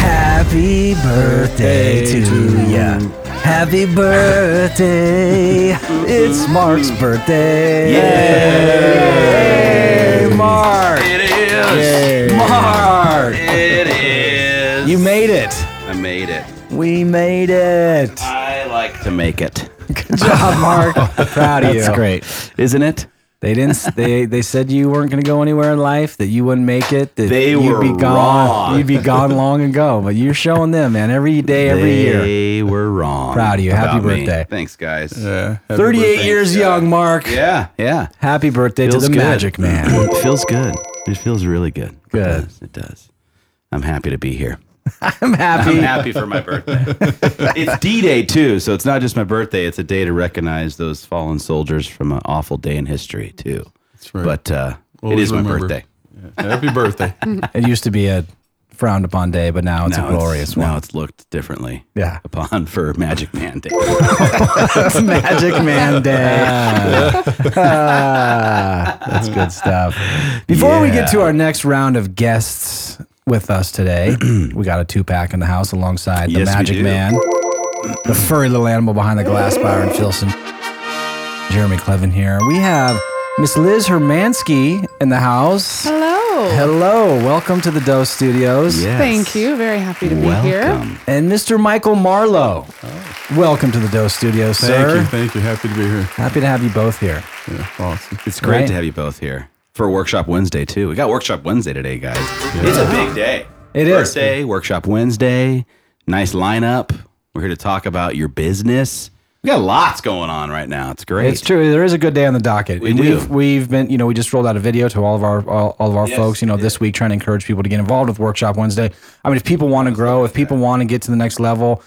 Happy birthday to ya. Happy birthday. It's Mark's birthday. Yay! Mark. It is. Yay. Mark. It is. You made it. I made it. We made it. I like to make it. Good job, Mark. Proud of you. That's great. Isn't it? They didn't. They they said you weren't going to go anywhere in life. That you wouldn't make it. That They you'd were be gone. wrong. You'd be gone long ago. But you're showing them, man. Every day, every year. They were wrong. Proud of you. Happy about me. birthday. Thanks, guys. Yeah. 38 birthday. years yeah. young, Mark. Yeah, yeah. Happy birthday Feels to the good. Magic Man. It feels good. It feels really good. Good. It does. It does. I'm happy to be here. I'm happy. I'm happy for my birthday. it's D Day too, so it's not just my birthday. It's a day to recognize those fallen soldiers from an awful day in history too. That's right. But uh, it Always is my remember. birthday. Happy birthday. It used to be a frowned upon day, but now it's now a glorious it's, one. Now it's looked differently Yeah. upon for Magic Man Day. It's Magic Man Day. Ah, that's good stuff. Before we get to our next round of guests with us today, we got a two pack in the house alongside the Yes, Magic. Man, the furry little animal behind the glass, Byron Filson, Jeremy Clevin here. We have Miss Liz Hermansky in the house. Hello. Hello, welcome to the Dose Studios. Yes. Thank you. Very happy to be here. Welcome. And Mr. Michael Marlowe. Welcome to the Dose Studios, Thank sir. you. Thank you. Happy to be here. Happy to have you both here. Yeah, awesome. It's great Right. to have you both here for Workshop Wednesday too. We got Workshop Wednesday today, guys. It's a big day. It is. Birthday, Workshop Wednesday. Nice lineup. We're here to talk about your business. We got lots going on right now. It's great. It's true. There is a good day on the docket. We We've do. we've been, you know, we just rolled out a video to all of our all, all of our Yes, folks, you know, this week trying to encourage people to get involved with Workshop Wednesday. I mean, if people want to grow, if people want to get to the next level,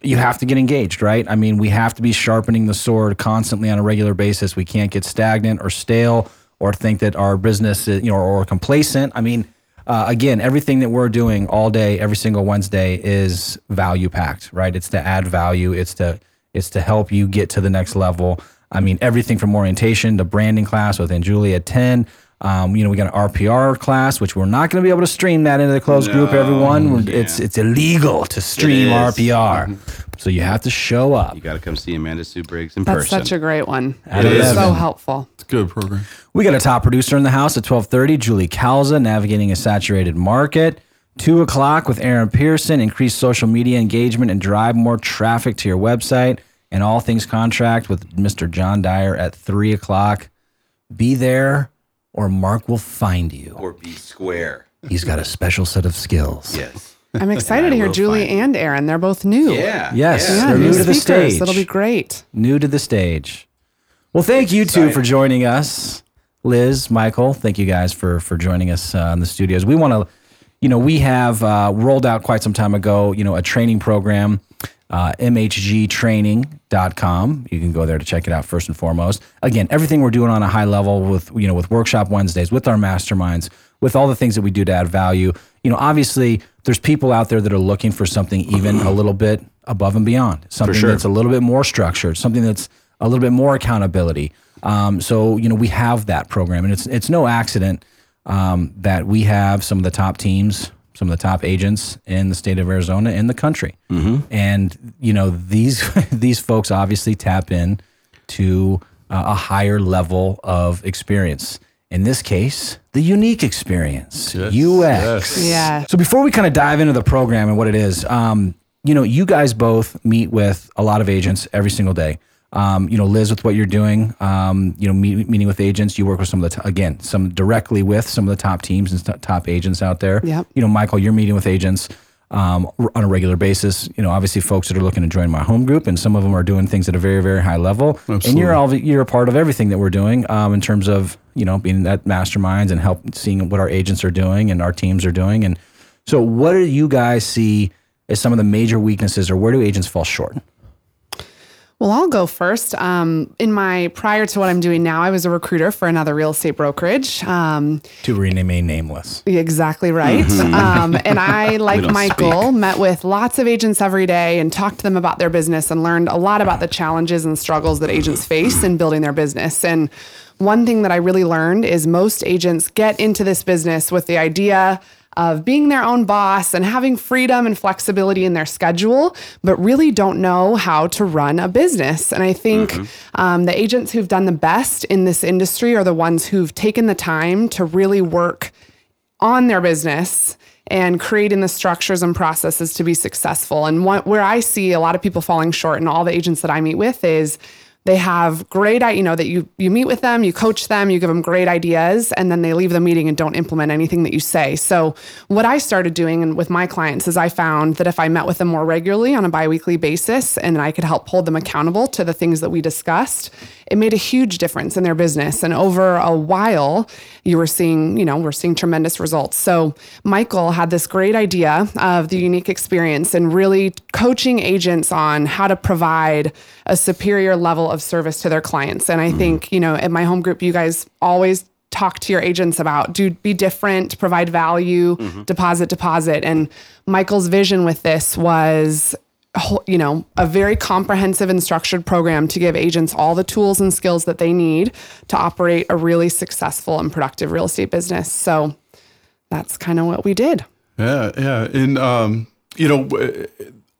you have to get engaged, right? I mean, we have to be sharpening the sword constantly on a regular basis. We can't get stagnant or stale or think that our business, is, you know, or complacent. I mean, uh, again, everything that we're doing all day, every single Wednesday is value packed, right? It's to add value. It's to it's to help you get to the next level. I mean, everything from orientation to branding class with Julie at 10. Um, you know, we got an RPR class, which we're not going to be able to stream that into the closed group, everyone. We're- It's it's illegal to stream. RPR. So you have to show up. you got to come see Amanda Sue Briggs in That's person. such a great one. At It is so helpful. It's a good program. We got a top producer in the house at 1230, Julie Calza, navigating a saturated market. Two o'clock with Aaron Pearson, increase social media engagement and drive more traffic to your website. And all things contract with Mr. John Dyer at three o'clock. Be there or Mark will find you. or be square. He's got a special set of skills. Yes. I'm excited to hear Julie and Aaron. They're both new. Yeah. Yes. Yeah. Yeah, They're new to the speakers. stage. That'll be great. New to the stage. Well, thank you two for joining us. Liz, Michael, thank you guys for for joining us uh, in the studios. We want to, you know, we have uh, rolled out quite some time ago, you know, a training program, uh, mhgtraining.com. You can go there to check it out first and foremost. Again, everything we're doing on a high level with, you know, with Workshop Wednesdays, with our masterminds, with all the things that we do to add value. You know, obviously, there's people out there that are looking for something even a little bit above and beyond, something sure. that's a little bit more structured, something that's a little bit more accountability. Um, so you know we have that program, and it's it's no accident um, that we have some of the top teams, some of the top agents in the state of Arizona in the country, and you know these these folks obviously tap in to uh, a higher level of experience. In this case, the unique experience, Yes, UX. yes. Yeah. So before we kind of dive into the program and what it is, um, you know, you guys both meet with a lot of agents every single day. Um, you know, Liz, with what you're doing, um, you know, meet, meeting with agents, you work with some of the t- again, some directly with some of the top teams and st- top agents out there. Yep. You know, Michael, you're meeting with agents um, r- on a regular basis. You know, obviously, folks that are looking to join my home group, and some of them are doing things at a very, very high level. Absolutely. And you're all you're a part of everything that we're doing um, in terms of you know being at masterminds and help seeing what our agents are doing and our teams are doing. And so, what do you guys see as some of the major weaknesses, or where do agents fall short? Well, I'll go first. Um, in my prior to what I'm doing now, I was a recruiter for another real estate brokerage. Um, To remain nameless. Exactly right. Um, and I, like don't Michael, speak. met with lots of agents every day and talked to them about their business and learned a lot about the challenges and struggles that agents face in building their business. And one thing that I really learned is most agents get into this business with the idea of being their own boss and having freedom and flexibility in their schedule, but really don't know how to run a business. And I think um, the agents who've done the best in this industry are the ones who've taken the time to really work on their business and creating the structures and processes to be successful. And what, where I see a lot of people falling short, and all the agents that I meet with, is they have great, you know, that you you meet with them, you coach them, you give them great ideas, and then they leave the meeting and don't implement anything that you say. So what I started doing with my clients is I found that if I met with them more regularly on a biweekly basis, and I could help hold them accountable to the things that we discussed, it made a huge difference in their business. And over a while, you were seeing, you know, we're seeing tremendous results. So Michael had this great idea of the unique experience and really coaching agents on how to provide a superior level of service to their clients. And I think, you know, at my home group, you guys always talk to your agents about do be different, provide value, deposit, deposit. And Michael's vision with this was you know, a very comprehensive and structured program to give agents all the tools and skills that they need to operate a really successful and productive real estate business. So that's kind of what we did. Yeah, yeah, and um, you know,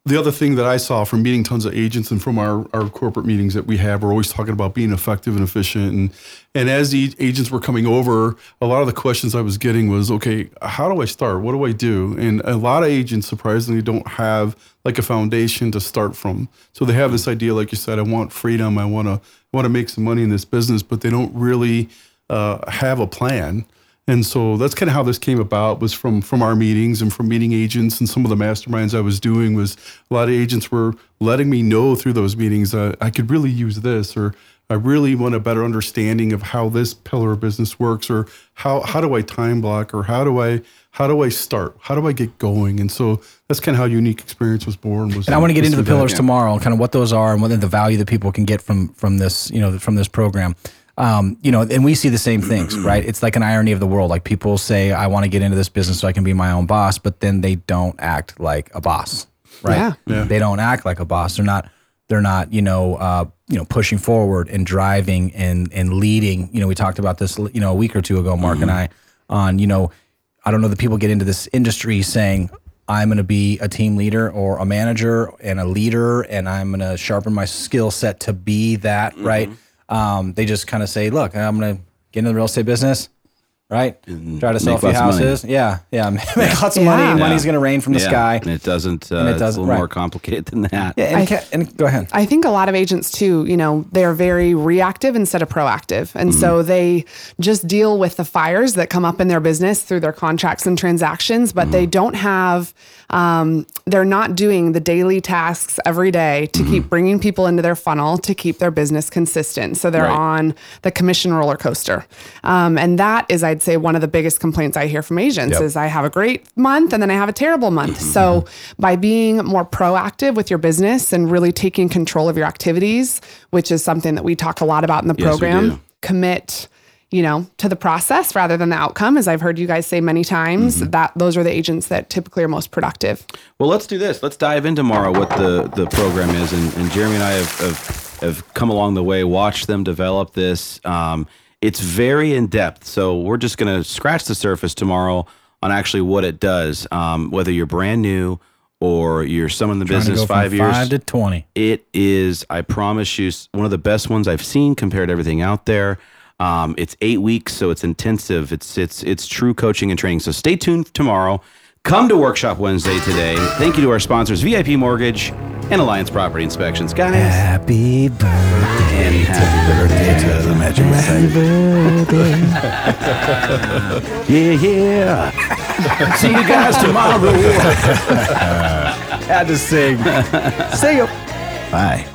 the other thing that I saw from meeting tons of agents and from our, our corporate meetings that we have, we're always talking about being effective and efficient. And and as the agents were coming over, a lot of the questions I was getting was, okay, how do I start? What do I do? And a lot of agents surprisingly don't have like a foundation to start from. So they have this idea, like you said, I want freedom, I want to want to make some money in this business, but they don't really uh, have a plan. And so that's kind of how this came about was from from our meetings and from meeting agents and some of the masterminds I was doing was a lot of agents were letting me know through those meetings uh, I could really use this or I really want a better understanding of how this pillar of business works or how how do I time block or how do I how do I start? How do I get going? And so that's kind of how unique experience was born was And I want to get into the through that. pillars tomorrow and kind of what those are and what the value that people can get from from this, you know, from this program. Um, you know, and we see the same things, right? It's like an irony of the world. Like people say, I want to get into this business so I can be my own boss, but then they don't act like a boss, right? Yeah. Yeah. They don't act like a boss. They're not, they're not, you know, uh, you know, pushing forward and driving and and leading. You know, we talked about this, you know, a week or two ago, Mark and I, on, you know, I don't know that people get into this industry saying, I'm going to be a team leader or a manager and a leader, and I'm going to sharpen my skill set to be that, right? Um, they just kind of say, look, I'm going to get into the real estate business, right? Try to sell a few lots money. houses. Yeah, yeah, make lots of Yeah. money. Yeah. Money's going to rain from the Yeah, sky. And it doesn't. Uh, it doesn't- a little more complicated than that. Yeah, and, ca- and go ahead. I think a lot of agents too, you know, they're very reactive instead of proactive. And so they just deal with the fires that come up in their business through their contracts and transactions, but they don't have, um, they're not doing the daily tasks every day to keep bringing people into their funnel to keep their business consistent. So they're Right. on the commission roller coaster. Um, and that is, I'd say, one of the biggest complaints I hear from agents Yep. is I have a great month and then I have a terrible month. So by being more proactive with your business and really taking control of your activities, which is something that we talk a lot about in the Yes, program, commit you know to the process rather than the outcome as i've heard you guys say many times Mm-hmm. that those are the agents that typically are most productive Well, let's do this. Let's dive in tomorrow what the, the program is. And, and Jeremy and I have, have, have come along the way, watched them develop this. Um, it's very in depth. So we're just going to scratch the surface tomorrow on actually what it does. Um, whether you're brand new or you're someone in the Trying business five years. five to twenty. It is, I promise you, one of the best ones I've seen compared to everything out there. Um, it's eight weeks, so it's intensive. It's it's it's true coaching and training. So stay tuned tomorrow. Come to Workshop Wednesday today. Thank you to our sponsors, VIP Mortgage and Alliance Property Inspections, guys. Happy birthday. And happy birthday to the Magic Happy birthday. Yeah, yeah. See you guys tomorrow. Had to sing. sing it. Bye.